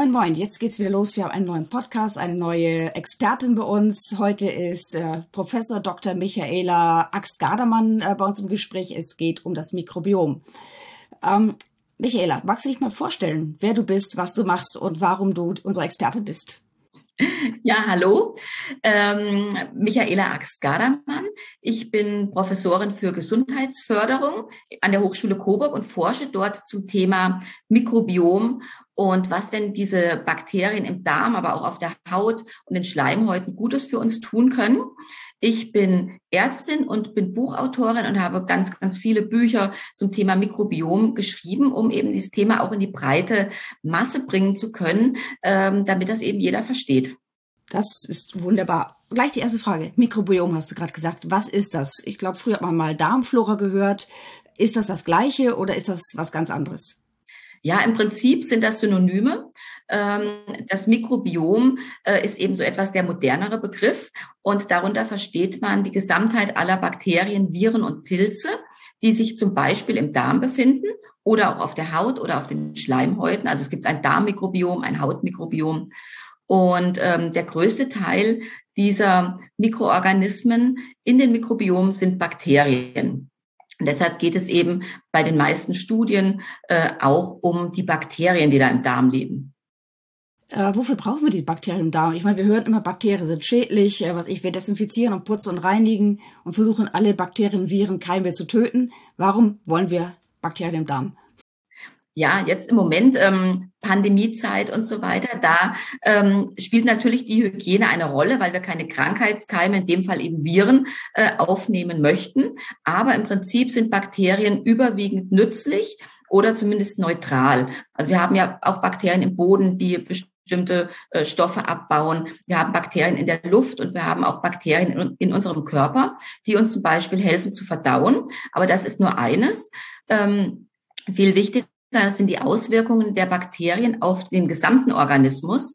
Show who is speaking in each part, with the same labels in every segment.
Speaker 1: Moin, moin, jetzt geht's wieder los. Wir haben einen neuen Podcast, eine neue Expertin bei uns. Heute ist äh, Professor Dr. Michaela Axt-Gardermann äh, bei uns im Gespräch. Es geht um das Mikrobiom. Ähm, Michaela, magst du dich mal vorstellen, wer du bist, was du machst und warum du unsere Expertin bist?
Speaker 2: Ja, hallo. Ähm, Michaela Axt-Gardermann. Ich bin Professorin für Gesundheitsförderung an der Hochschule Coburg und forsche dort zum Thema Mikrobiom und was denn diese Bakterien im Darm, aber auch auf der Haut und den Schleimhäuten Gutes für uns tun können. Ich bin Ärztin und bin Buchautorin und habe ganz, ganz viele Bücher zum Thema Mikrobiom geschrieben, um eben dieses Thema auch in die breite Masse bringen zu können, ähm, damit das eben jeder versteht.
Speaker 1: Das ist wunderbar. Gleich die erste Frage. Mikrobiom hast du gerade gesagt. Was ist das? Ich glaube, früher hat man mal Darmflora gehört. Ist das das Gleiche oder ist das was ganz anderes?
Speaker 2: Ja, im Prinzip sind das Synonyme. Ähm, das Mikrobiom äh, ist eben so etwas der modernere Begriff und darunter versteht man die Gesamtheit aller Bakterien, Viren und Pilze, die sich zum Beispiel im Darm befinden oder auch auf der Haut oder auf den Schleimhäuten. Also es gibt ein Darmmikrobiom, ein Hautmikrobiom. Und ähm, der größte Teil dieser Mikroorganismen in den Mikrobiomen sind Bakterien. Und deshalb geht es eben bei den meisten Studien äh, auch um die Bakterien, die da im Darm leben.
Speaker 1: Äh, wofür brauchen wir die Bakterien im Darm? Ich meine, wir hören immer, Bakterien sind schädlich, äh, was ich, wir desinfizieren und putzen und reinigen und versuchen alle Bakterien, Viren, Keime zu töten. Warum wollen wir Bakterien im Darm?
Speaker 2: Ja, jetzt im Moment ähm, Pandemiezeit und so weiter, da ähm, spielt natürlich die Hygiene eine Rolle, weil wir keine Krankheitskeime, in dem Fall eben Viren, äh, aufnehmen möchten. Aber im Prinzip sind Bakterien überwiegend nützlich oder zumindest neutral. Also wir haben ja auch Bakterien im Boden, die bestimmte äh, Stoffe abbauen. Wir haben Bakterien in der Luft und wir haben auch Bakterien in, in unserem Körper, die uns zum Beispiel helfen zu verdauen. Aber das ist nur eines. Ähm, viel wichtiger das sind die Auswirkungen der Bakterien auf den gesamten Organismus.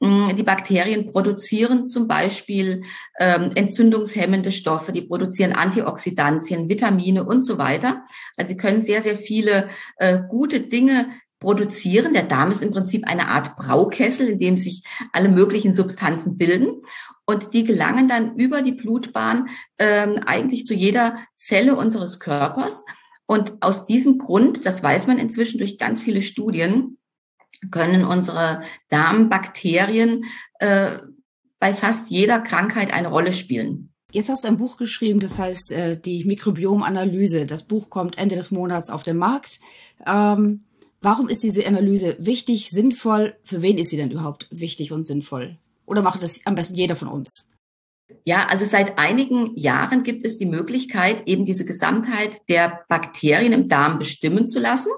Speaker 2: Mm, die Bakterien produzieren zum Beispiel ähm, entzündungshemmende Stoffe, die produzieren Antioxidantien, Vitamine und so weiter. Also sie können sehr, sehr viele äh, gute Dinge produzieren. Der Darm ist im Prinzip eine Art Braukessel, in dem sich alle möglichen Substanzen bilden. Und die gelangen dann über die Blutbahn ähm, eigentlich zu jeder Zelle unseres Körpers. Und aus diesem Grund, das weiß man inzwischen durch ganz viele Studien, können unsere Darmbakterien äh, bei fast jeder Krankheit eine Rolle spielen.
Speaker 1: Jetzt hast du ein Buch geschrieben, das heißt äh, die Mikrobiomanalyse. Das Buch kommt Ende des Monats auf den Markt. Ähm, warum ist diese Analyse wichtig, sinnvoll? Für wen ist sie denn überhaupt wichtig und sinnvoll? Oder macht das am besten jeder von uns?
Speaker 2: Ja, also seit einigen Jahren gibt es die Möglichkeit, eben diese Gesamtheit der Bakterien im Darm bestimmen zu lassen.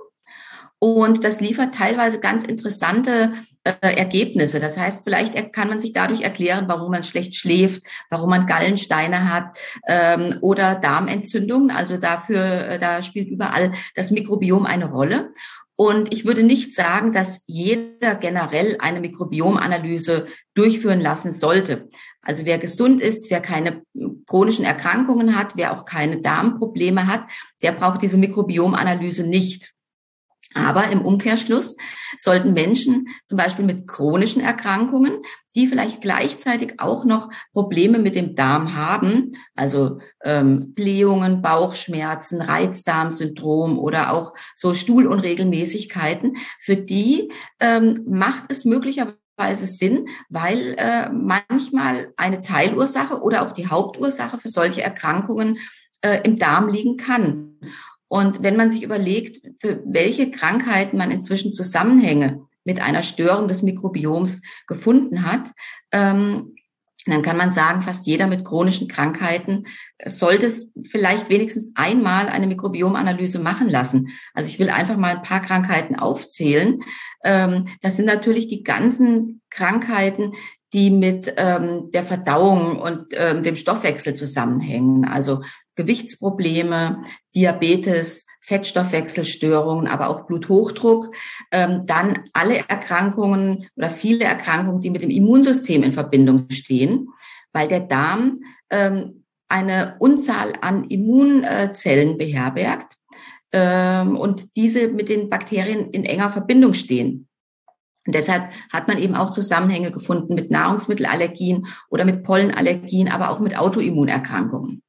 Speaker 2: Und das liefert teilweise ganz interessante äh, Ergebnisse. Das heißt, vielleicht kann man sich dadurch erklären, warum man schlecht schläft, warum man Gallensteine hat ähm, oder Darmentzündungen. Also dafür, äh, da spielt überall das Mikrobiom eine Rolle. Und ich würde nicht sagen, dass jeder generell eine Mikrobiomanalyse durchführen lassen sollte. Also wer gesund ist, wer keine chronischen Erkrankungen hat, wer auch keine Darmprobleme hat, der braucht diese Mikrobiomanalyse nicht. Aber im Umkehrschluss sollten Menschen zum Beispiel mit chronischen Erkrankungen, die vielleicht gleichzeitig auch noch Probleme mit dem Darm haben, also ähm, Blähungen, Bauchschmerzen, Reizdarmsyndrom oder auch so Stuhlunregelmäßigkeiten, für die ähm, macht es möglicherweise Weise Sinn, weil äh, manchmal eine Teilursache oder auch die Hauptursache für solche Erkrankungen äh, im Darm liegen kann. Und wenn man sich überlegt, für welche Krankheiten man inzwischen Zusammenhänge mit einer Störung des Mikrobioms gefunden hat, ähm, dann kann man sagen, fast jeder mit chronischen Krankheiten sollte es vielleicht wenigstens einmal eine Mikrobiomanalyse machen lassen. Also ich will einfach mal ein paar Krankheiten aufzählen. Ähm, das sind natürlich die ganzen Krankheiten, die mit ähm, der Verdauung und ähm, dem Stoffwechsel zusammenhängen. Also Gewichtsprobleme, Diabetes, Fettstoffwechselstörungen, aber auch Bluthochdruck, ähm, dann alle Erkrankungen oder viele Erkrankungen, die mit dem Immunsystem in Verbindung stehen, weil der Darm ähm, eine Unzahl an Immunzellen beherbergt ähm, und diese mit den Bakterien in enger Verbindung stehen. Und deshalb hat man eben auch Zusammenhänge gefunden mit Nahrungsmittelallergien oder mit Pollenallergien, aber auch mit Autoimmunerkrankungen.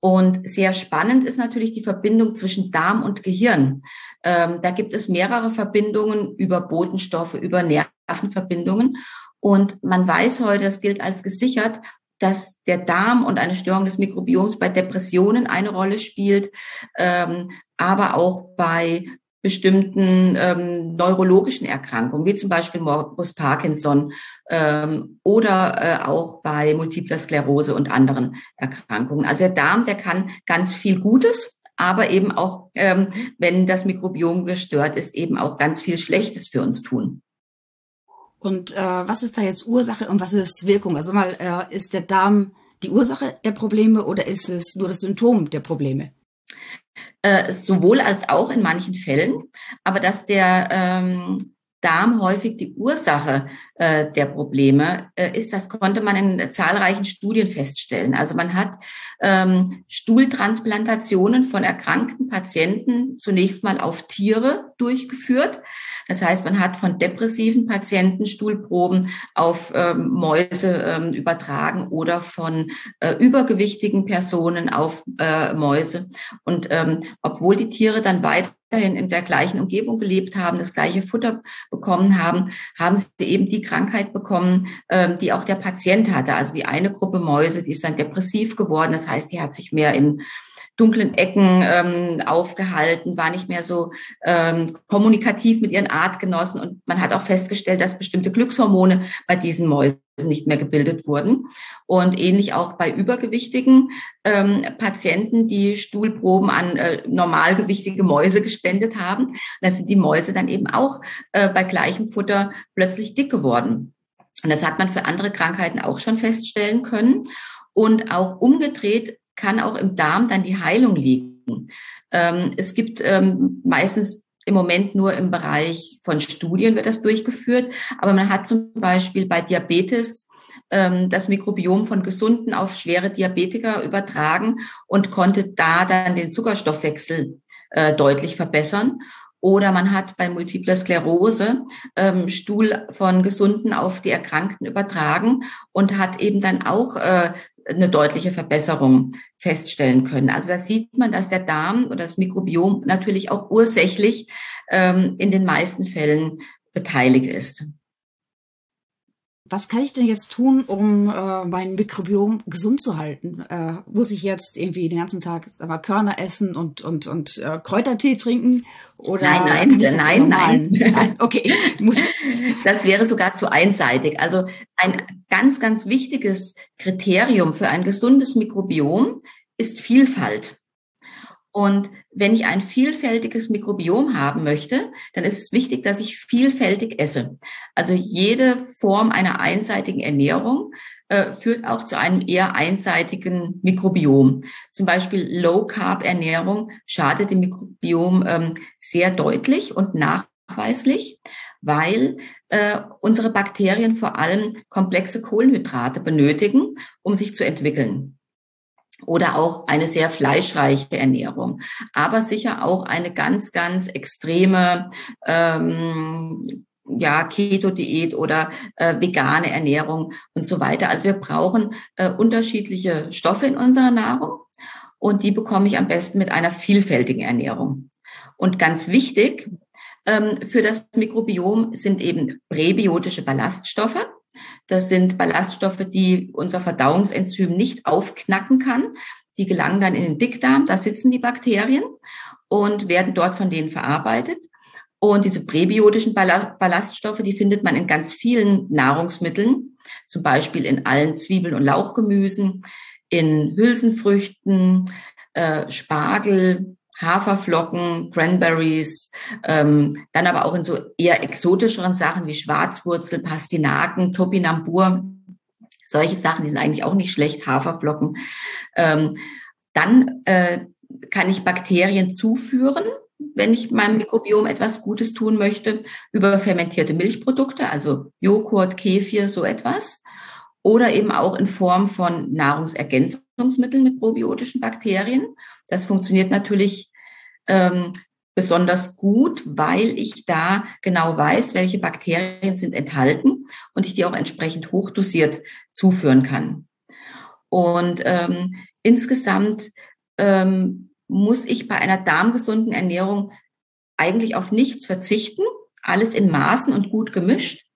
Speaker 2: Und sehr spannend ist natürlich die Verbindung zwischen Darm und Gehirn. Ähm, da gibt es mehrere Verbindungen über Botenstoffe, über Nervenverbindungen. Und man weiß heute, das gilt als gesichert, dass der Darm und eine Störung des Mikrobioms bei Depressionen eine Rolle spielt, ähm, aber auch bei bestimmten ähm, neurologischen Erkrankungen, wie zum Beispiel Morbus Parkinson ähm, oder äh, auch bei multipler Sklerose und anderen Erkrankungen. Also der Darm, der kann ganz viel Gutes, aber eben auch, ähm, wenn das Mikrobiom gestört ist, eben auch ganz viel Schlechtes für uns tun.
Speaker 1: Und äh, was ist da jetzt Ursache und was ist Wirkung? Also mal, äh, ist der Darm die Ursache der Probleme oder ist es nur das Symptom der Probleme?
Speaker 2: Äh, sowohl als auch in manchen Fällen, aber dass der ähm, Darm häufig die Ursache äh, der Probleme äh, ist, das konnte man in zahlreichen Studien feststellen. Also man hat ähm, Stuhltransplantationen von erkrankten Patienten zunächst mal auf Tiere durchgeführt. Das heißt, man hat von depressiven Patienten Stuhlproben auf ähm, Mäuse ähm, übertragen oder von äh, übergewichtigen Personen auf äh, Mäuse. Und ähm, obwohl die Tiere dann weiter in der gleichen Umgebung gelebt haben, das gleiche Futter bekommen haben, haben sie eben die Krankheit bekommen, ähm, die auch der Patient hatte. Also die eine Gruppe Mäuse, die ist dann depressiv geworden. Das heißt, die hat sich mehr in dunklen Ecken ähm, aufgehalten, war nicht mehr so ähm, kommunikativ mit ihren Artgenossen. Und man hat auch festgestellt, dass bestimmte Glückshormone bei diesen Mäusen nicht mehr gebildet wurden. Und ähnlich auch bei übergewichtigen ähm, Patienten, die Stuhlproben an äh, normalgewichtige Mäuse gespendet haben. Da sind die Mäuse dann eben auch äh, bei gleichem Futter plötzlich dick geworden. Und das hat man für andere Krankheiten auch schon feststellen können. Und auch umgedreht kann auch im Darm dann die Heilung liegen. Ähm, es gibt ähm, meistens im Moment nur im Bereich von Studien wird das durchgeführt, aber man hat zum Beispiel bei Diabetes ähm, das Mikrobiom von Gesunden auf schwere Diabetiker übertragen und konnte da dann den Zuckerstoffwechsel äh, deutlich verbessern. Oder man hat bei Multipler Sklerose ähm, Stuhl von Gesunden auf die Erkrankten übertragen und hat eben dann auch äh, eine deutliche Verbesserung feststellen können. Also da sieht man, dass der Darm oder das Mikrobiom natürlich auch ursächlich ähm, in den meisten Fällen beteiligt ist
Speaker 1: was kann ich denn jetzt tun, um äh, mein Mikrobiom gesund zu halten? Äh, muss ich jetzt irgendwie den ganzen Tag aber Körner essen und und und äh, Kräutertee trinken?
Speaker 2: Oder nein, nein, nein, nein, nein. Okay, muss Das wäre sogar zu einseitig. Also ein ganz, ganz wichtiges Kriterium für ein gesundes Mikrobiom ist Vielfalt. Und wenn ich ein vielfältiges Mikrobiom haben möchte, dann ist es wichtig, dass ich vielfältig esse. Also jede Form einer einseitigen Ernährung äh, führt auch zu einem eher einseitigen Mikrobiom. Zum Beispiel Low-Carb-Ernährung schadet dem Mikrobiom ähm, sehr deutlich und nachweislich, weil äh, unsere Bakterien vor allem komplexe Kohlenhydrate benötigen, um sich zu entwickeln oder auch eine sehr fleischreiche Ernährung, aber sicher auch eine ganz, ganz extreme ähm, ja, Keto-Diät oder äh, vegane Ernährung und so weiter. Also wir brauchen äh, unterschiedliche Stoffe in unserer Nahrung und die bekomme ich am besten mit einer vielfältigen Ernährung. Und ganz wichtig ähm, für das Mikrobiom sind eben präbiotische Ballaststoffe. Das sind Ballaststoffe, die unser Verdauungsenzym nicht aufknacken kann. Die gelangen dann in den Dickdarm, da sitzen die Bakterien und werden dort von denen verarbeitet. Und diese präbiotischen Ballaststoffe, die findet man in ganz vielen Nahrungsmitteln, zum Beispiel in allen Zwiebeln und Lauchgemüsen, in Hülsenfrüchten, äh, Spargel, Haferflocken, Cranberries, ähm, dann aber auch in so eher exotischeren Sachen wie Schwarzwurzel, Pastinaken, Topinambur, solche Sachen, die sind eigentlich auch nicht schlecht, Haferflocken. Ähm, dann äh, kann ich Bakterien zuführen, wenn ich meinem Mikrobiom etwas Gutes tun möchte, über fermentierte Milchprodukte, also Joghurt, Kefir, so etwas. Oder eben auch in Form von Nahrungsergänzungsmitteln mit probiotischen Bakterien. Das funktioniert natürlich ähm, besonders gut, weil ich da genau weiß, welche Bakterien sind enthalten und ich die auch entsprechend hochdosiert zuführen kann. Und ähm, insgesamt ähm, muss ich bei einer darmgesunden Ernährung eigentlich auf nichts verzichten, alles in Maßen und gut gemischt.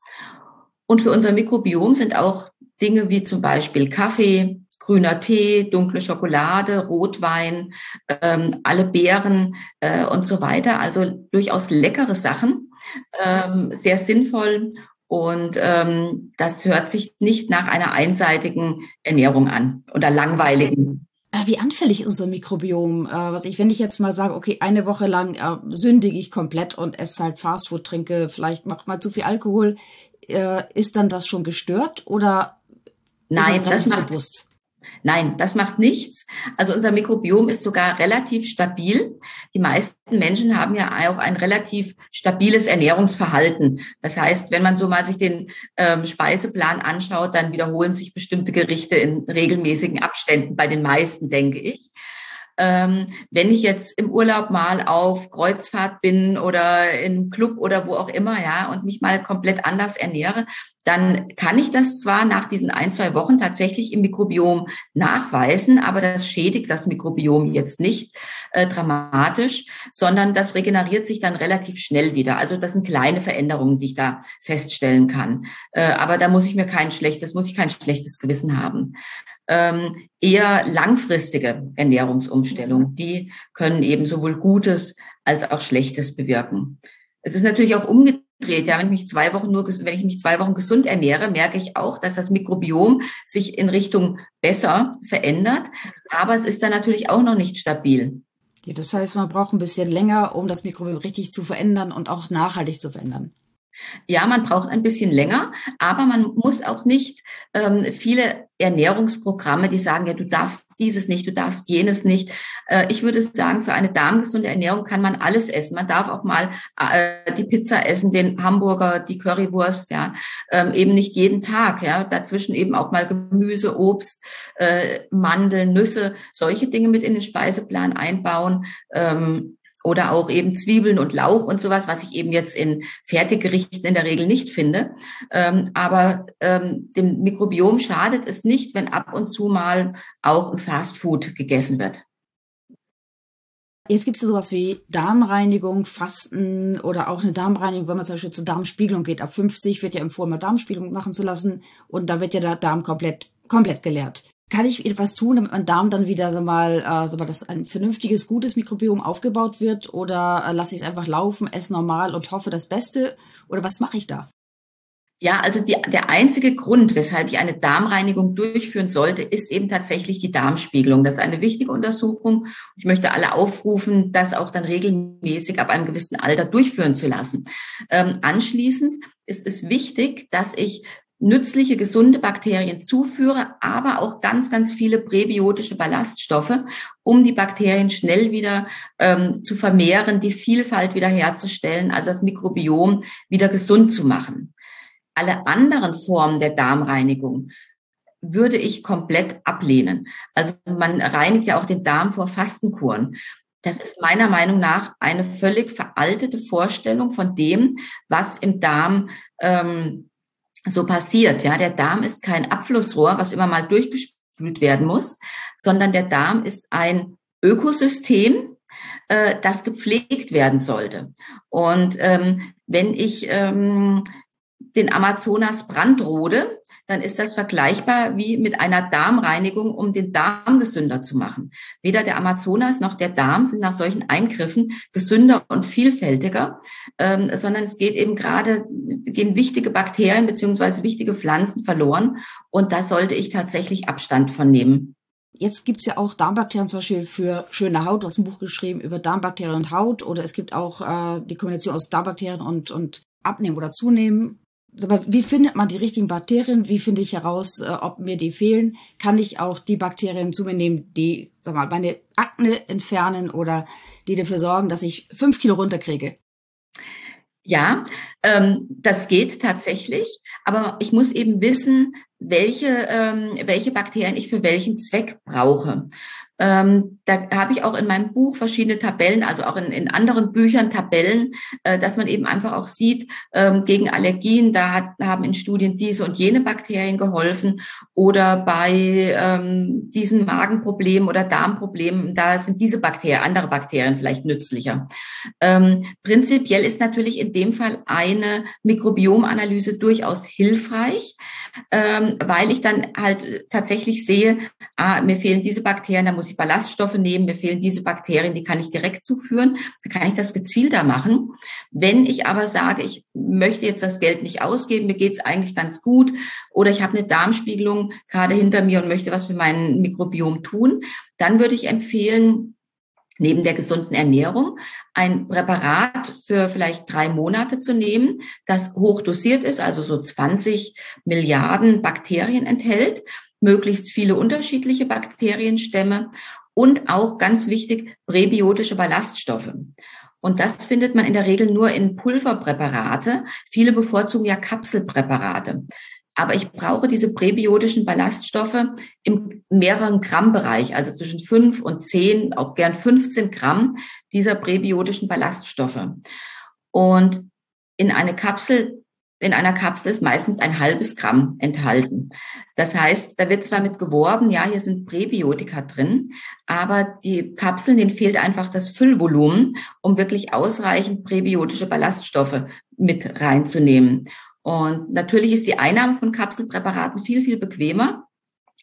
Speaker 2: Und für unser Mikrobiom sind auch Dinge wie zum Beispiel Kaffee, grüner Tee, dunkle Schokolade, Rotwein, ähm, alle Beeren äh, und so weiter. Also durchaus leckere Sachen, ähm, sehr sinnvoll. Und ähm, das hört sich nicht nach einer einseitigen Ernährung an oder langweiligen.
Speaker 1: Äh, wie anfällig ist unser Mikrobiom? Äh, was ich, wenn ich jetzt mal sage, okay, eine Woche lang äh, sündige ich komplett und esse halt Fastfood, trinke vielleicht mach mal zu viel Alkohol, äh, ist dann das schon gestört oder
Speaker 2: Nein, das macht, bewusst? Nein, das macht nichts. Also unser Mikrobiom ist sogar relativ stabil. Die meisten Menschen haben ja auch ein relativ stabiles Ernährungsverhalten. Das heißt, wenn man so mal sich den ähm, Speiseplan anschaut, dann wiederholen sich bestimmte Gerichte in regelmäßigen Abständen bei den meisten, denke ich. Ähm, wenn ich jetzt im Urlaub mal auf Kreuzfahrt bin oder im Club oder wo auch immer, ja, und mich mal komplett anders ernähre, dann kann ich das zwar nach diesen ein, zwei Wochen tatsächlich im Mikrobiom nachweisen, aber das schädigt das Mikrobiom jetzt nicht äh, dramatisch, sondern das regeneriert sich dann relativ schnell wieder. Also das sind kleine Veränderungen, die ich da feststellen kann. Äh, aber da muss ich mir kein schlechtes, muss ich kein schlechtes Gewissen haben. Ähm, eher langfristige Ernährungsumstellungen, die können eben sowohl Gutes als auch Schlechtes bewirken. Es ist natürlich auch umgekehrt dreht. Ja, wenn ich mich zwei Wochen nur, wenn ich mich zwei Wochen gesund ernähre, merke ich auch, dass das Mikrobiom sich in Richtung besser verändert. Aber es ist dann natürlich auch noch nicht stabil.
Speaker 1: Ja, das heißt, man braucht ein bisschen länger, um das Mikrobiom richtig zu verändern und auch nachhaltig zu verändern.
Speaker 2: Ja, man braucht ein bisschen länger, aber man muss auch nicht ähm, viele Ernährungsprogramme, die sagen, ja, du darfst dieses nicht, du darfst jenes nicht. Äh, ich würde sagen, für eine darmgesunde Ernährung kann man alles essen. Man darf auch mal äh, die Pizza essen, den Hamburger, die Currywurst, ja, ähm, eben nicht jeden Tag, ja, dazwischen eben auch mal Gemüse, Obst, äh, Mandeln, Nüsse, solche Dinge mit in den Speiseplan einbauen. Ähm, oder auch eben Zwiebeln und Lauch und sowas, was ich eben jetzt in Fertiggerichten in der Regel nicht finde. Ähm, aber ähm, dem Mikrobiom schadet es nicht, wenn ab und zu mal auch ein Fastfood gegessen wird.
Speaker 1: Jetzt gibt es sowas wie Darmreinigung, Fasten oder auch eine Darmreinigung, wenn man zum Beispiel zur Darmspiegelung geht. Ab 50 wird ja empfohlen, mal Darmspiegelung machen zu lassen und da wird ja der Darm komplett, komplett geleert kann ich etwas tun, damit mein Darm dann wieder so mal, äh, so mal, dass ein vernünftiges, gutes Mikrobiom aufgebaut wird? Oder äh, lasse ich es einfach laufen, esse normal und hoffe das Beste? Oder was mache ich da?
Speaker 2: Ja, also die, der einzige Grund, weshalb ich eine Darmreinigung durchführen sollte, ist eben tatsächlich die Darmspiegelung. Das ist eine wichtige Untersuchung. Ich möchte alle aufrufen, das auch dann regelmäßig ab einem gewissen Alter durchführen zu lassen. Ähm, anschließend ist es wichtig, dass ich nützliche, gesunde Bakterien zuführe, aber auch ganz, ganz viele präbiotische Ballaststoffe, um die Bakterien schnell wieder ähm, zu vermehren, die Vielfalt wieder herzustellen, also das Mikrobiom wieder gesund zu machen. Alle anderen Formen der Darmreinigung würde ich komplett ablehnen. Also man reinigt ja auch den Darm vor Fastenkuren. Das ist meiner Meinung nach eine völlig veraltete Vorstellung von dem, was im Darm ähm, so passiert. Ja, der Darm ist kein Abflussrohr, was immer mal durchgespült werden muss, sondern der Darm ist ein Ökosystem, äh, das gepflegt werden sollte. Und ähm, wenn ich ähm, den Amazonas brandrode, dann ist das vergleichbar wie mit einer Darmreinigung, um den Darm gesünder zu machen. Weder der Amazonas noch der Darm sind nach solchen Eingriffen gesünder und vielfältiger, ähm, sondern es geht eben gerade, gehen wichtige Bakterien beziehungsweise wichtige Pflanzen verloren. Und da sollte ich tatsächlich Abstand von nehmen.
Speaker 1: Jetzt gibt's ja auch Darmbakterien zum Beispiel für schöne Haut. Du hast ein Buch geschrieben über Darmbakterien und Haut. Oder es gibt auch äh, die Kombination aus Darmbakterien und, und Abnehmen oder Zunehmen. Aber wie findet man die richtigen Bakterien? Wie finde ich heraus, äh, ob mir die fehlen? Kann ich auch die Bakterien zu mir nehmen, die, sag mal, meine Akne entfernen oder die dafür sorgen, dass ich fünf Kilo runterkriege?
Speaker 2: Ja, ähm, das geht tatsächlich, aber ich muss eben wissen, welche, ähm, welche Bakterien ich für welchen Zweck brauche. Ähm, da habe ich auch in meinem Buch verschiedene Tabellen, also auch in, in anderen Büchern Tabellen, äh, dass man eben einfach auch sieht, ähm, gegen Allergien, da hat, haben in Studien diese und jene Bakterien geholfen oder bei ähm, diesen Magenproblemen oder Darmproblemen, da sind diese Bakterien, andere Bakterien vielleicht nützlicher. Ähm, prinzipiell ist natürlich in dem Fall eine Mikrobiomanalyse durchaus hilfreich, ähm, weil ich dann halt tatsächlich sehe, ah, mir fehlen diese Bakterien, da muss ich Ballaststoffe nehmen, mir fehlen diese Bakterien, die kann ich direkt zuführen, da kann ich das gezielter machen. Wenn ich aber sage, ich möchte jetzt das Geld nicht ausgeben, mir geht's eigentlich ganz gut oder ich habe eine Darmspiegelung gerade hinter mir und möchte was für mein Mikrobiom tun, dann würde ich empfehlen, neben der gesunden Ernährung ein Präparat für vielleicht drei Monate zu nehmen, das hochdosiert ist, also so 20 Milliarden Bakterien enthält, möglichst viele unterschiedliche Bakterienstämme und auch ganz wichtig präbiotische Ballaststoffe. Und das findet man in der Regel nur in Pulverpräparate. Viele bevorzugen ja Kapselpräparate. Aber ich brauche diese präbiotischen Ballaststoffe im mehreren Gramm Bereich, also zwischen fünf und zehn, auch gern 15 Gramm dieser präbiotischen Ballaststoffe. Und in eine Kapsel, in einer Kapsel ist meistens ein halbes Gramm enthalten. Das heißt, da wird zwar mit geworben, ja, hier sind Präbiotika drin, aber die Kapseln, denen fehlt einfach das Füllvolumen, um wirklich ausreichend präbiotische Ballaststoffe mit reinzunehmen. Und natürlich ist die Einnahme von Kapselpräparaten viel, viel bequemer.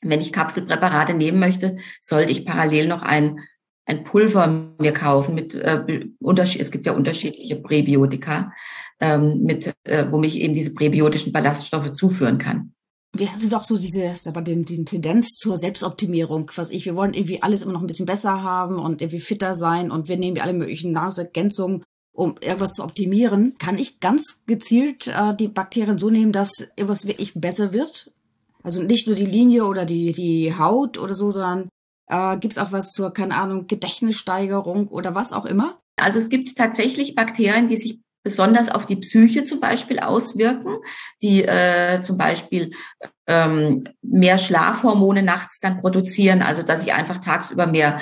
Speaker 2: Wenn ich Kapselpräparate nehmen möchte, sollte ich parallel noch ein, ein Pulver mir kaufen mit äh, Unterschied, es gibt ja unterschiedliche Präbiotika, ähm, mit, äh, wo mich eben diese präbiotischen Ballaststoffe zuführen kann.
Speaker 1: Wir sind doch so diese, aber den, den Tendenz zur Selbstoptimierung, was ich, wir wollen irgendwie alles immer noch ein bisschen besser haben und irgendwie fitter sein und wir nehmen alle möglichen Nahrungsergänzungen um irgendwas zu optimieren, kann ich ganz gezielt äh, die Bakterien so nehmen, dass irgendwas wirklich besser wird. Also nicht nur die Linie oder die, die Haut oder so, sondern äh, gibt es auch was zur, keine Ahnung, Gedächtnissteigerung oder was auch immer?
Speaker 2: Also es gibt tatsächlich Bakterien, die sich besonders auf die Psyche zum Beispiel auswirken, die äh, zum Beispiel ähm, mehr Schlafhormone nachts dann produzieren, also dass ich einfach tagsüber mehr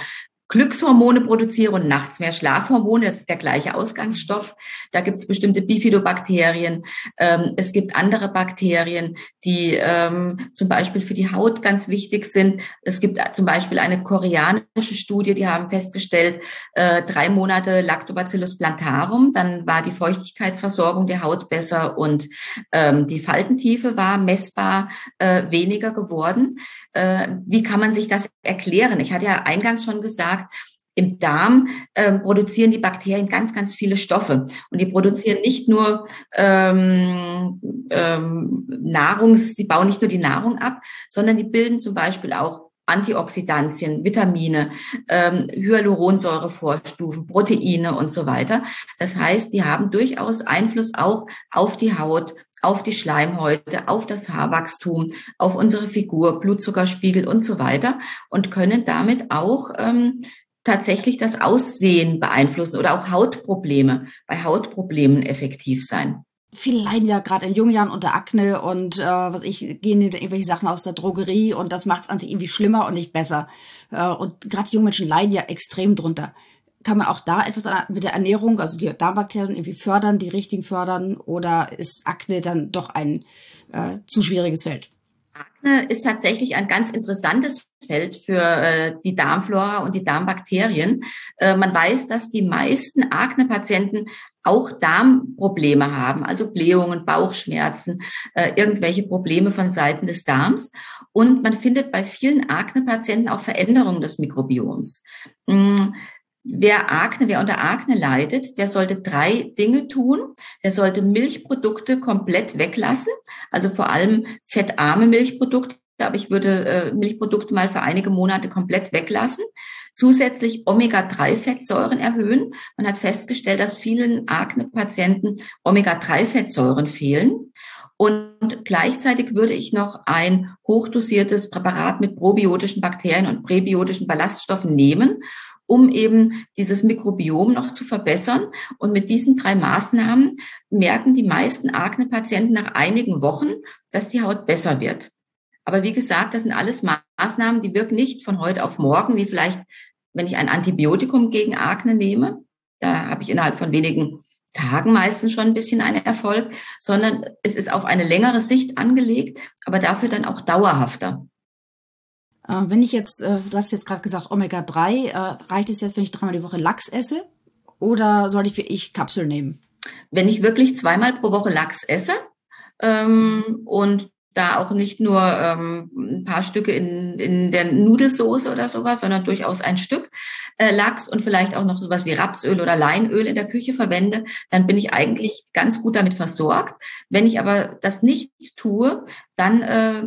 Speaker 2: Glückshormone produziere und nachts mehr Schlafhormone. Das ist der gleiche Ausgangsstoff. Da gibt es bestimmte Bifidobakterien. Ähm, es gibt andere Bakterien, die ähm, zum Beispiel für die Haut ganz wichtig sind. Es gibt zum Beispiel eine koreanische Studie, die haben festgestellt, äh, drei Monate Lactobacillus plantarum, dann war die Feuchtigkeitsversorgung der Haut besser und ähm, die Faltentiefe war messbar äh, weniger geworden. Äh, wie kann man sich das erklären? Ich hatte ja eingangs schon gesagt, im Darm ähm, produzieren die Bakterien ganz, ganz viele Stoffe. Und die produzieren nicht nur ähm, ähm, Nahrungs, die bauen nicht nur die Nahrung ab, sondern die bilden zum Beispiel auch Antioxidantien, Vitamine, ähm, Hyaluronsäurevorstufen, Proteine und so weiter. Das heißt, die haben durchaus Einfluss auch auf die Haut, auf die Schleimhäute, auf das Haarwachstum, auf unsere Figur, Blutzuckerspiegel und so weiter und können damit auch ähm, tatsächlich das Aussehen beeinflussen oder auch Hautprobleme, bei Hautproblemen effektiv sein.
Speaker 1: Viele leiden ja gerade in jungen Jahren unter Akne und äh, was ich gehen irgendwelche Sachen aus der Drogerie und das macht es an sich irgendwie schlimmer und nicht besser. Äh, und gerade junge Menschen leiden ja extrem drunter kann man auch da etwas mit der Ernährung, also die Darmbakterien irgendwie fördern, die richtigen fördern oder ist Akne dann doch ein äh, zu schwieriges Feld?
Speaker 2: Akne ist tatsächlich ein ganz interessantes Feld für äh, die Darmflora und die Darmbakterien. Äh, man weiß, dass die meisten Akne-Patienten auch Darmprobleme haben, also Blähungen, Bauchschmerzen, äh, irgendwelche Probleme von Seiten des Darms. Und man findet bei vielen Akne-Patienten auch Veränderungen des Mikrobioms. Mm, Wer Akne, wer unter Akne leidet, der sollte drei Dinge tun. Der sollte Milchprodukte komplett weglassen, also vor allem fettarme Milchprodukte. Aber ich würde äh, Milchprodukte mal für einige Monate komplett weglassen. Zusätzlich Omega-3-Fettsäuren erhöhen. Man hat festgestellt, dass vielen Akne-Patienten Omega-3-Fettsäuren fehlen. Und gleichzeitig würde ich noch ein hochdosiertes Präparat mit probiotischen Bakterien und präbiotischen Ballaststoffen nehmen um eben dieses Mikrobiom noch zu verbessern. Und mit diesen drei Maßnahmen merken die meisten Akne-Patienten nach einigen Wochen, dass die Haut besser wird. Aber wie gesagt, das sind alles Maßnahmen, die wirken nicht von heute auf morgen, wie vielleicht, wenn ich ein Antibiotikum gegen Akne nehme. Da habe ich innerhalb von wenigen Tagen meistens schon ein bisschen einen Erfolg, sondern es ist auf eine längere Sicht angelegt, aber dafür dann auch dauerhafter.
Speaker 1: Äh, wenn ich jetzt, äh, du hast jetzt gerade gesagt, Omega-3, äh, reicht es jetzt, wenn ich dreimal die Woche Lachs esse? Oder soll ich wie ich Kapsel nehmen?
Speaker 2: Wenn ich wirklich zweimal pro Woche Lachs esse ähm, und da auch nicht nur ähm, ein paar Stücke in, in der Nudelsoße oder sowas, sondern durchaus ein Stück äh, Lachs und vielleicht auch noch sowas wie Rapsöl oder Leinöl in der Küche verwende, dann bin ich eigentlich ganz gut damit versorgt. Wenn ich aber das nicht tue, dann äh,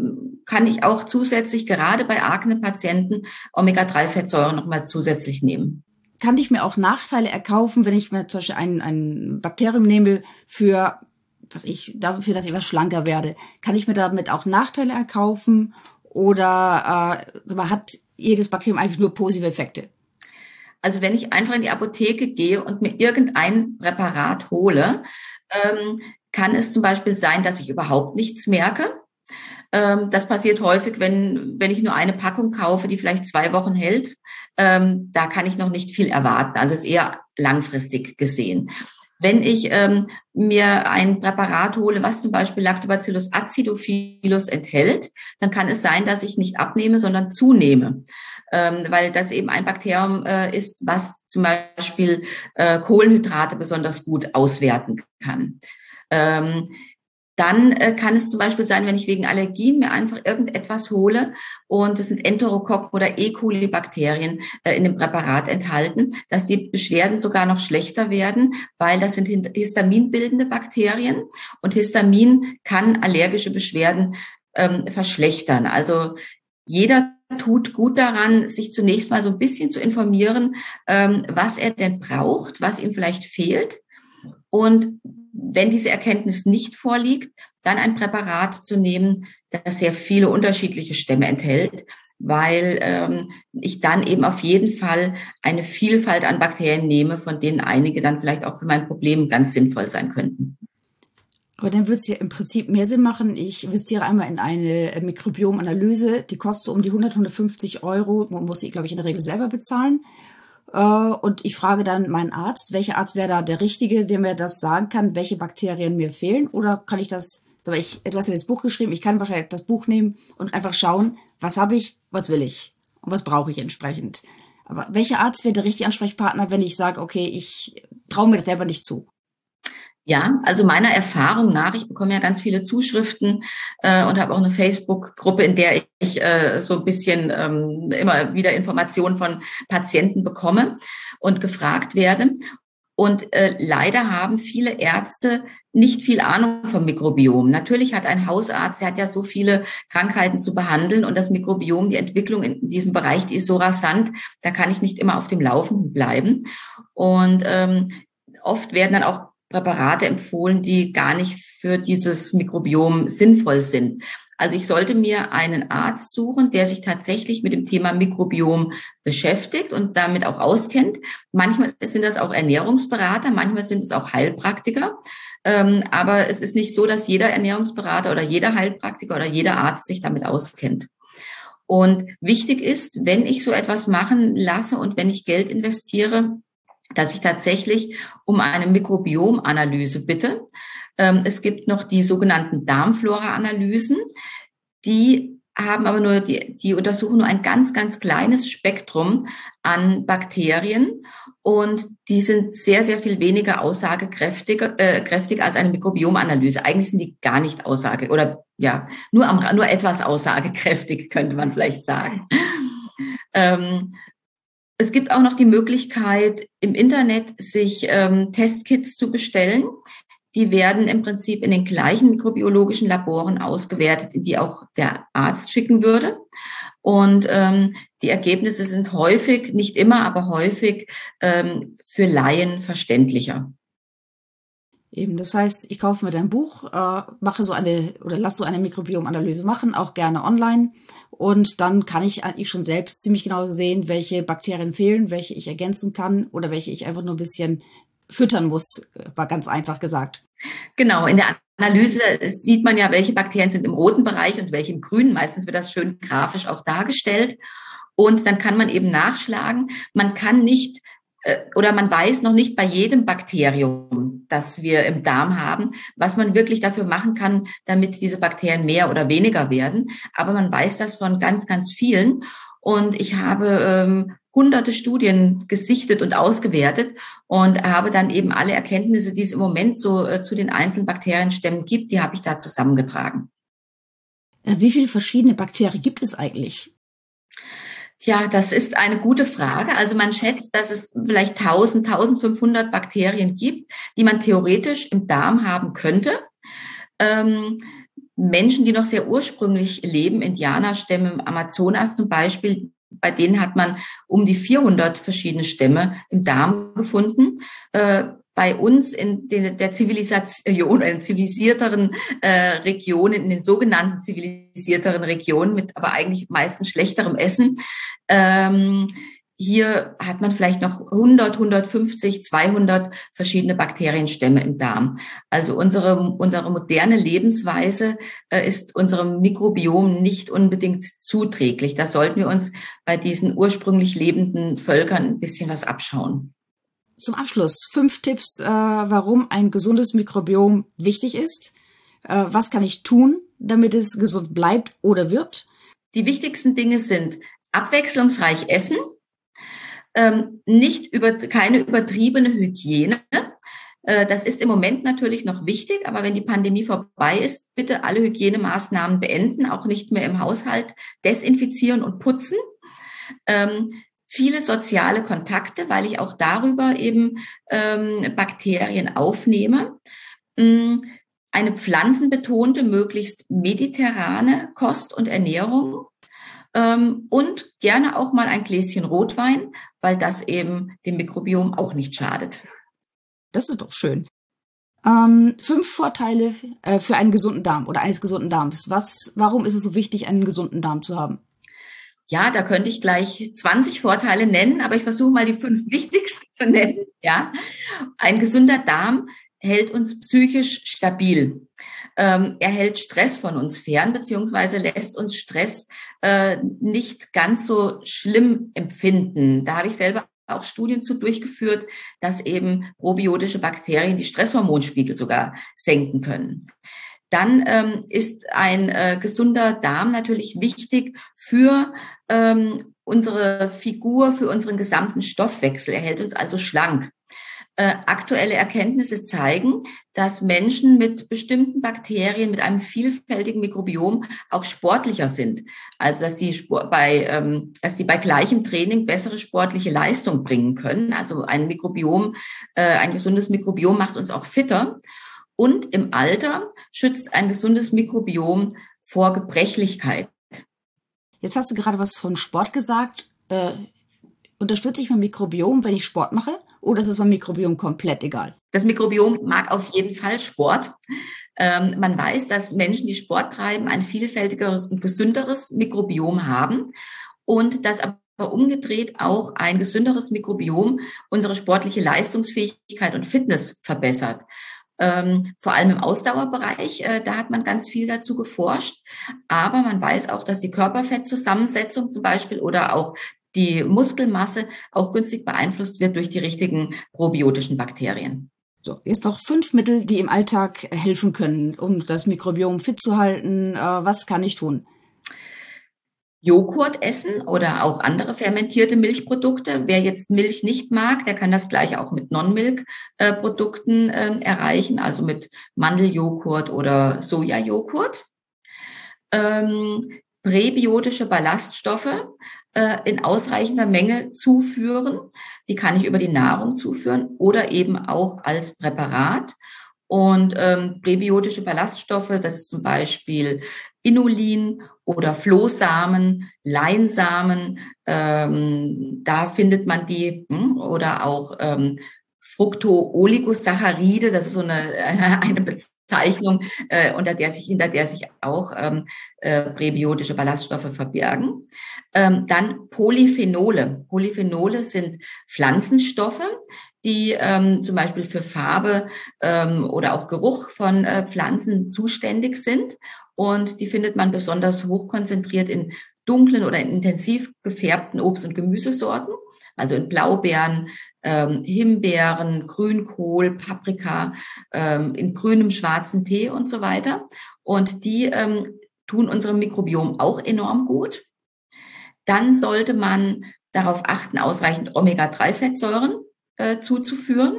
Speaker 2: kann ich auch zusätzlich gerade bei Akne-Patienten Omega-3-Fettsäuren nochmal zusätzlich nehmen
Speaker 1: kann ich mir auch Nachteile erkaufen, wenn ich mir zum Beispiel ein, ein Bakterium nehme für was ich, dafür, dass ich was schlanker werde. Kann ich mir damit auch Nachteile erkaufen oder äh, hat jedes Bakterium eigentlich nur positive Effekte?
Speaker 2: Also wenn ich einfach in die Apotheke gehe und mir irgendein Präparat hole, ähm, kann es zum Beispiel sein, dass ich überhaupt nichts merke. Ähm, das passiert häufig, wenn, wenn ich nur eine Packung kaufe, die vielleicht zwei Wochen hält. Ähm, da kann ich noch nicht viel erwarten. Also es ist eher langfristig gesehen. Wenn ich ähm, mir ein Präparat hole, was zum Beispiel Lactobacillus acidophilus enthält, dann kann es sein, dass ich nicht abnehme, sondern zunehme. Ähm, weil das eben ein Bakterium äh, ist, was zum Beispiel äh, Kohlenhydrate besonders gut auswerten kann. Ähm, dann äh, kann es zum Beispiel sein, wenn ich wegen Allergien mir einfach irgendetwas hole und es sind Enterokokken oder E. coli-Bakterien äh, in dem Präparat enthalten, dass die Beschwerden sogar noch schlechter werden, weil das sind histaminbildende Bakterien und Histamin kann allergische Beschwerden ähm, verschlechtern. Also jeder tut gut daran, sich zunächst mal so ein bisschen zu informieren, ähm, was er denn braucht, was ihm vielleicht fehlt. Und wenn diese Erkenntnis nicht vorliegt, dann ein Präparat zu nehmen, das sehr viele unterschiedliche Stämme enthält, weil ähm, ich dann eben auf jeden Fall eine Vielfalt an Bakterien nehme, von denen einige dann vielleicht auch für mein Problem ganz sinnvoll sein könnten.
Speaker 1: Aber dann würde es ja im Prinzip mehr Sinn machen. Ich investiere einmal in eine Mikrobiomanalyse, die kostet so um die 100, 150 Euro. Man muss sie, glaube ich, in der Regel selber bezahlen. Äh, und ich frage dann meinen Arzt, welcher Arzt wäre da der Richtige, der mir das sagen kann, welche Bakterien mir fehlen? Oder kann ich das, aber ich, du hast ja das Buch geschrieben, ich kann wahrscheinlich das Buch nehmen und einfach schauen, was habe ich, was will ich und was brauche ich entsprechend. Aber welcher Arzt wäre der richtige Ansprechpartner, wenn ich sage, okay, ich traue mir das selber nicht zu?
Speaker 2: Ja, also meiner Erfahrung nach, ich bekomme ja ganz viele Zuschriften äh, und habe auch eine Facebook-Gruppe, in der ich äh, so ein bisschen ähm, immer wieder Informationen von Patienten bekomme und gefragt werde. Und äh, leider haben viele Ärzte nicht viel Ahnung vom Mikrobiom. Natürlich hat ein Hausarzt, der hat ja so viele Krankheiten zu behandeln und das Mikrobiom, die Entwicklung in diesem Bereich, die ist so rasant, da kann ich nicht immer auf dem Laufenden bleiben. Und ähm, oft werden dann auch Präparate empfohlen, die gar nicht für dieses Mikrobiom sinnvoll sind. Also ich sollte mir einen Arzt suchen, der sich tatsächlich mit dem Thema Mikrobiom beschäftigt und damit auch auskennt. Manchmal sind das auch Ernährungsberater, manchmal sind es auch Heilpraktiker. Ähm, aber es ist nicht so, dass jeder Ernährungsberater oder jeder Heilpraktiker oder jeder Arzt sich damit auskennt. Und wichtig ist, wenn ich so etwas machen lasse und wenn ich Geld investiere, dass ich tatsächlich um eine Mikrobiomanalyse bitte. Ähm, es gibt noch die sogenannten Darmflora-Analysen, die haben aber nur, die, die untersuchen nur ein ganz, ganz kleines Spektrum an Bakterien und die sind sehr, sehr viel weniger aussagekräftig äh, kräftig als eine Mikrobiomanalyse. Eigentlich sind die gar nicht aussage oder ja, nur, am, nur etwas aussagekräftig, könnte man vielleicht sagen. Ähm, es gibt auch noch die Möglichkeit, im Internet sich ähm, Testkits zu bestellen. Die werden im Prinzip in den gleichen mikrobiologischen Laboren ausgewertet, die auch der Arzt schicken würde. Und ähm, die Ergebnisse sind häufig, nicht immer, aber häufig ähm, für Laien verständlicher.
Speaker 1: Eben, das heißt, ich kaufe mir dein Buch, äh, mache so eine oder lass so eine Mikrobiomanalyse machen, auch gerne online. Und dann kann ich eigentlich schon selbst ziemlich genau sehen, welche Bakterien fehlen, welche ich ergänzen kann oder welche ich einfach nur ein bisschen füttern muss, war ganz einfach gesagt.
Speaker 2: Genau, in der Analyse sieht man ja, welche Bakterien sind im roten Bereich und welche im grünen. Meistens wird das schön grafisch auch dargestellt. Und dann kann man eben nachschlagen. Man kann nicht oder man weiß noch nicht bei jedem Bakterium, das wir im Darm haben, was man wirklich dafür machen kann, damit diese Bakterien mehr oder weniger werden. Aber man weiß das von ganz, ganz vielen. Und ich habe ähm, hunderte Studien gesichtet und ausgewertet und habe dann eben alle Erkenntnisse, die es im Moment so äh, zu den einzelnen Bakterienstämmen gibt, die habe ich da zusammengetragen.
Speaker 1: Äh, wie viele verschiedene Bakterien gibt es eigentlich?
Speaker 2: Ja, das ist eine gute Frage. Also man schätzt, dass es vielleicht 1000, 1500 Bakterien gibt, die man theoretisch im Darm haben könnte. Ähm, Menschen, die noch sehr ursprünglich leben, Indianerstämme im Amazonas zum Beispiel, bei denen hat man um die 400 verschiedene Stämme im Darm gefunden. Äh, bei uns in der Zivilisation, in zivilisierteren äh, Regionen, in den sogenannten zivilisierteren Regionen mit aber eigentlich meistens schlechterem Essen, ähm, hier hat man vielleicht noch 100, 150, 200 verschiedene Bakterienstämme im Darm. Also unsere, unsere moderne Lebensweise äh, ist unserem Mikrobiom nicht unbedingt zuträglich. Da sollten wir uns bei diesen ursprünglich lebenden Völkern ein bisschen was abschauen.
Speaker 1: Zum Abschluss fünf Tipps, äh, warum ein gesundes Mikrobiom wichtig ist. Äh, was kann ich tun, damit es gesund bleibt oder wird?
Speaker 2: Die wichtigsten Dinge sind abwechslungsreich essen, ähm, nicht über, keine übertriebene Hygiene. Äh, das ist im Moment natürlich noch wichtig, aber wenn die Pandemie vorbei ist, bitte alle Hygienemaßnahmen beenden, auch nicht mehr im Haushalt desinfizieren und putzen. Ähm, viele soziale Kontakte, weil ich auch darüber eben ähm, Bakterien aufnehme. Ähm, eine pflanzenbetonte, möglichst mediterrane Kost und Ernährung ähm, und gerne auch mal ein Gläschen Rotwein, weil das eben dem Mikrobiom auch nicht schadet.
Speaker 1: Das ist doch schön. Ähm, fünf Vorteile äh, für einen gesunden Darm oder eines gesunden Darms. Was, warum ist es so wichtig, einen gesunden Darm zu haben?
Speaker 2: Ja, da könnte ich gleich 20 Vorteile nennen, aber ich versuche mal die fünf wichtigsten zu nennen. Ja, ein gesunder Darm hält uns psychisch stabil. Ähm, er hält Stress von uns fern, beziehungsweise lässt uns Stress äh, nicht ganz so schlimm empfinden. Da habe ich selber auch Studien zu durchgeführt, dass eben probiotische Bakterien die Stresshormonspiegel sogar senken können. Dann ähm, ist ein äh, gesunder Darm natürlich wichtig für ähm, unsere Figur, für unseren gesamten Stoffwechsel. Er hält uns also schlank. Äh, aktuelle Erkenntnisse zeigen, dass Menschen mit bestimmten Bakterien, mit einem vielfältigen Mikrobiom auch sportlicher sind. Also dass sie bei, ähm, dass sie bei gleichem Training bessere sportliche Leistung bringen können. Also ein Mikrobiom, äh, ein gesundes Mikrobiom macht uns auch fitter. Und im Alter schützt ein gesundes Mikrobiom vor Gebrechlichkeit.
Speaker 1: Jetzt hast du gerade was von Sport gesagt. Äh, unterstütze ich mein Mikrobiom, wenn ich Sport mache? Oder ist es beim Mikrobiom komplett egal?
Speaker 2: Das Mikrobiom mag auf jeden Fall Sport. Ähm, man weiß, dass Menschen, die Sport treiben, ein vielfältigeres und gesünderes Mikrobiom haben und dass aber umgedreht auch ein gesünderes Mikrobiom unsere sportliche Leistungsfähigkeit und Fitness verbessert. Ähm, vor allem im Ausdauerbereich, äh, da hat man ganz viel dazu geforscht. Aber man weiß auch, dass die Körperfettzusammensetzung zum Beispiel oder auch die Muskelmasse auch günstig beeinflusst wird durch die richtigen probiotischen Bakterien.
Speaker 1: So, jetzt noch fünf Mittel, die im Alltag helfen können, um das Mikrobiom fit zu halten. Äh, was kann ich tun?
Speaker 2: Joghurt essen oder auch andere fermentierte Milchprodukte. Wer jetzt Milch nicht mag, der kann das gleiche auch mit Non-Milk-Produkten äh, erreichen, also mit Mandeljoghurt oder Sojajoghurt. Ähm, präbiotische Ballaststoffe äh, in ausreichender Menge zuführen. Die kann ich über die Nahrung zuführen oder eben auch als Präparat. Und ähm, präbiotische Ballaststoffe, das ist zum Beispiel Inulin oder Flohsamen, Leinsamen, ähm, da findet man die, hm, oder auch ähm, Fructooligosacharide, das ist so eine, eine Bezeichnung, äh, unter der sich, hinter der sich auch ähm, äh, präbiotische Ballaststoffe verbergen. Ähm, dann Polyphenole. Polyphenole sind Pflanzenstoffe, die ähm, zum Beispiel für Farbe ähm, oder auch Geruch von äh, Pflanzen zuständig sind. Und die findet man besonders hochkonzentriert in dunklen oder intensiv gefärbten Obst- und Gemüsesorten, also in Blaubeeren, ähm, Himbeeren, Grünkohl, Paprika, ähm, in grünem, schwarzen Tee und so weiter. Und die ähm, tun unserem Mikrobiom auch enorm gut. Dann sollte man darauf achten, ausreichend Omega-3-Fettsäuren äh, zuzuführen.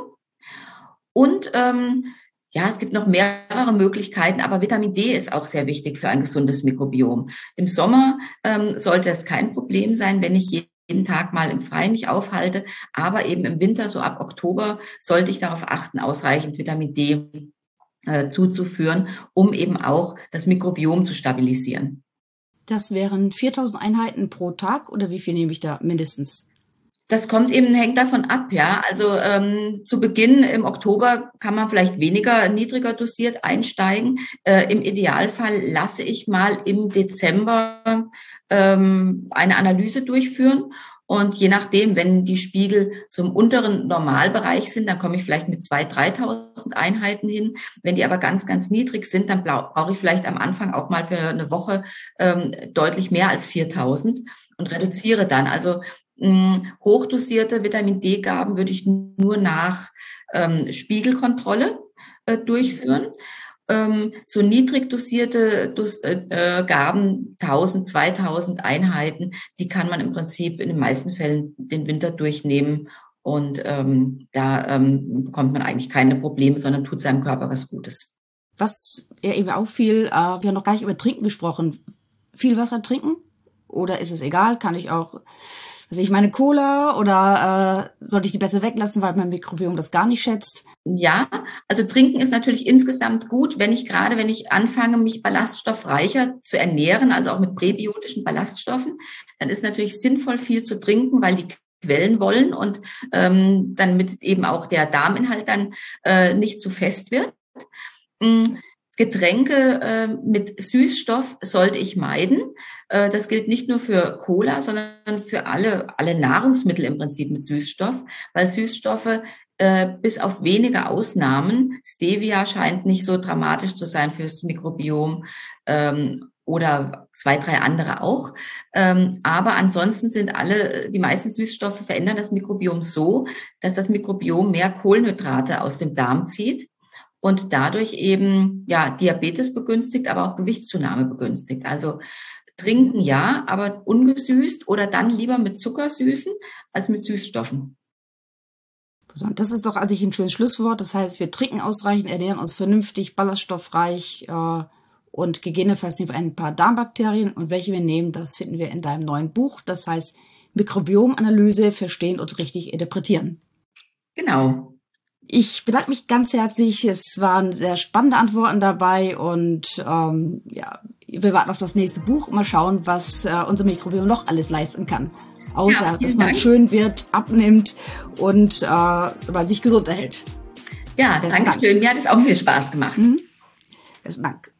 Speaker 2: Und ähm, ja, es gibt noch mehrere Möglichkeiten, aber Vitamin D ist auch sehr wichtig für ein gesundes Mikrobiom. Im Sommer ähm, sollte es kein Problem sein, wenn ich jeden Tag mal im Freien mich aufhalte, aber eben im Winter, so ab Oktober, sollte ich darauf achten, ausreichend Vitamin D äh, zuzuführen, um eben auch das Mikrobiom zu stabilisieren.
Speaker 1: Das wären 4000 Einheiten pro Tag oder wie viel nehme ich da mindestens?
Speaker 2: Das kommt eben, hängt davon ab, ja. Also ähm, zu Beginn im Oktober kann man vielleicht weniger, niedriger dosiert einsteigen. Äh, Im Idealfall lasse ich mal im Dezember ähm, eine Analyse durchführen. Und je nachdem, wenn die Spiegel zum unteren Normalbereich sind, dann komme ich vielleicht mit 2.000, 3.000 Einheiten hin. Wenn die aber ganz, ganz niedrig sind, dann brauche ich vielleicht am Anfang auch mal für eine Woche ähm, deutlich mehr als 4.000 und reduziere dann. Also hochdosierte Vitamin D-Gaben würde ich nur nach ähm, Spiegelkontrolle äh, durchführen. Ähm, so niedrig dosierte Dos, äh, äh Gaben, 1000, 2000 Einheiten, die kann man im Prinzip in den meisten Fällen den Winter durchnehmen und ähm, da ähm, bekommt man eigentlich keine Probleme, sondern tut seinem Körper was Gutes.
Speaker 1: Was ja eben auch viel, äh, wir haben noch gar nicht über Trinken gesprochen. Viel Wasser trinken? Oder ist es egal? Kann ich auch also ich meine Cola oder äh, sollte ich die besser weglassen, weil mein Mikrobiom das gar nicht schätzt?
Speaker 2: Ja, also trinken ist natürlich insgesamt gut, wenn ich gerade, wenn ich anfange, mich ballaststoffreicher zu ernähren, also auch mit präbiotischen Ballaststoffen, dann ist natürlich sinnvoll viel zu trinken, weil die Quellen wollen und ähm, dann mit eben auch der Darminhalt dann äh, nicht zu fest wird. Mhm. Getränke äh, mit Süßstoff sollte ich meiden. Äh, das gilt nicht nur für Cola, sondern für alle, alle Nahrungsmittel im Prinzip mit Süßstoff, weil Süßstoffe äh, bis auf wenige Ausnahmen, Stevia scheint nicht so dramatisch zu sein fürs Mikrobiom ähm, oder zwei, drei andere auch. Ähm, aber ansonsten sind alle, die meisten Süßstoffe verändern das Mikrobiom so, dass das Mikrobiom mehr Kohlenhydrate aus dem Darm zieht und dadurch eben ja Diabetes begünstigt, aber auch Gewichtszunahme begünstigt. Also trinken ja, aber ungesüßt oder dann lieber mit Zucker süßen als mit Süßstoffen.
Speaker 1: Das ist doch also ein schönes Schlusswort. Das heißt, wir trinken ausreichend, ernähren uns vernünftig, ballaststoffreich äh, und gegebenenfalls nehmen wir ein paar Darmbakterien. Und welche wir nehmen, das finden wir in deinem neuen Buch. Das heißt Mikrobiomanalyse, verstehen und richtig interpretieren.
Speaker 2: Genau.
Speaker 1: Ich bedanke mich ganz herzlich. Es waren sehr spannende Antworten dabei und ähm, ja, wir warten auf das nächste Buch und mal schauen, was äh, unser Mikrobiom noch alles leisten kann. Außer, ja, dass man Dank. schön wird, abnimmt und äh, sich gesund erhält.
Speaker 2: Ja, danke schön. Mir hat es auch viel Spaß gemacht. Mhm.
Speaker 1: Besten Dank.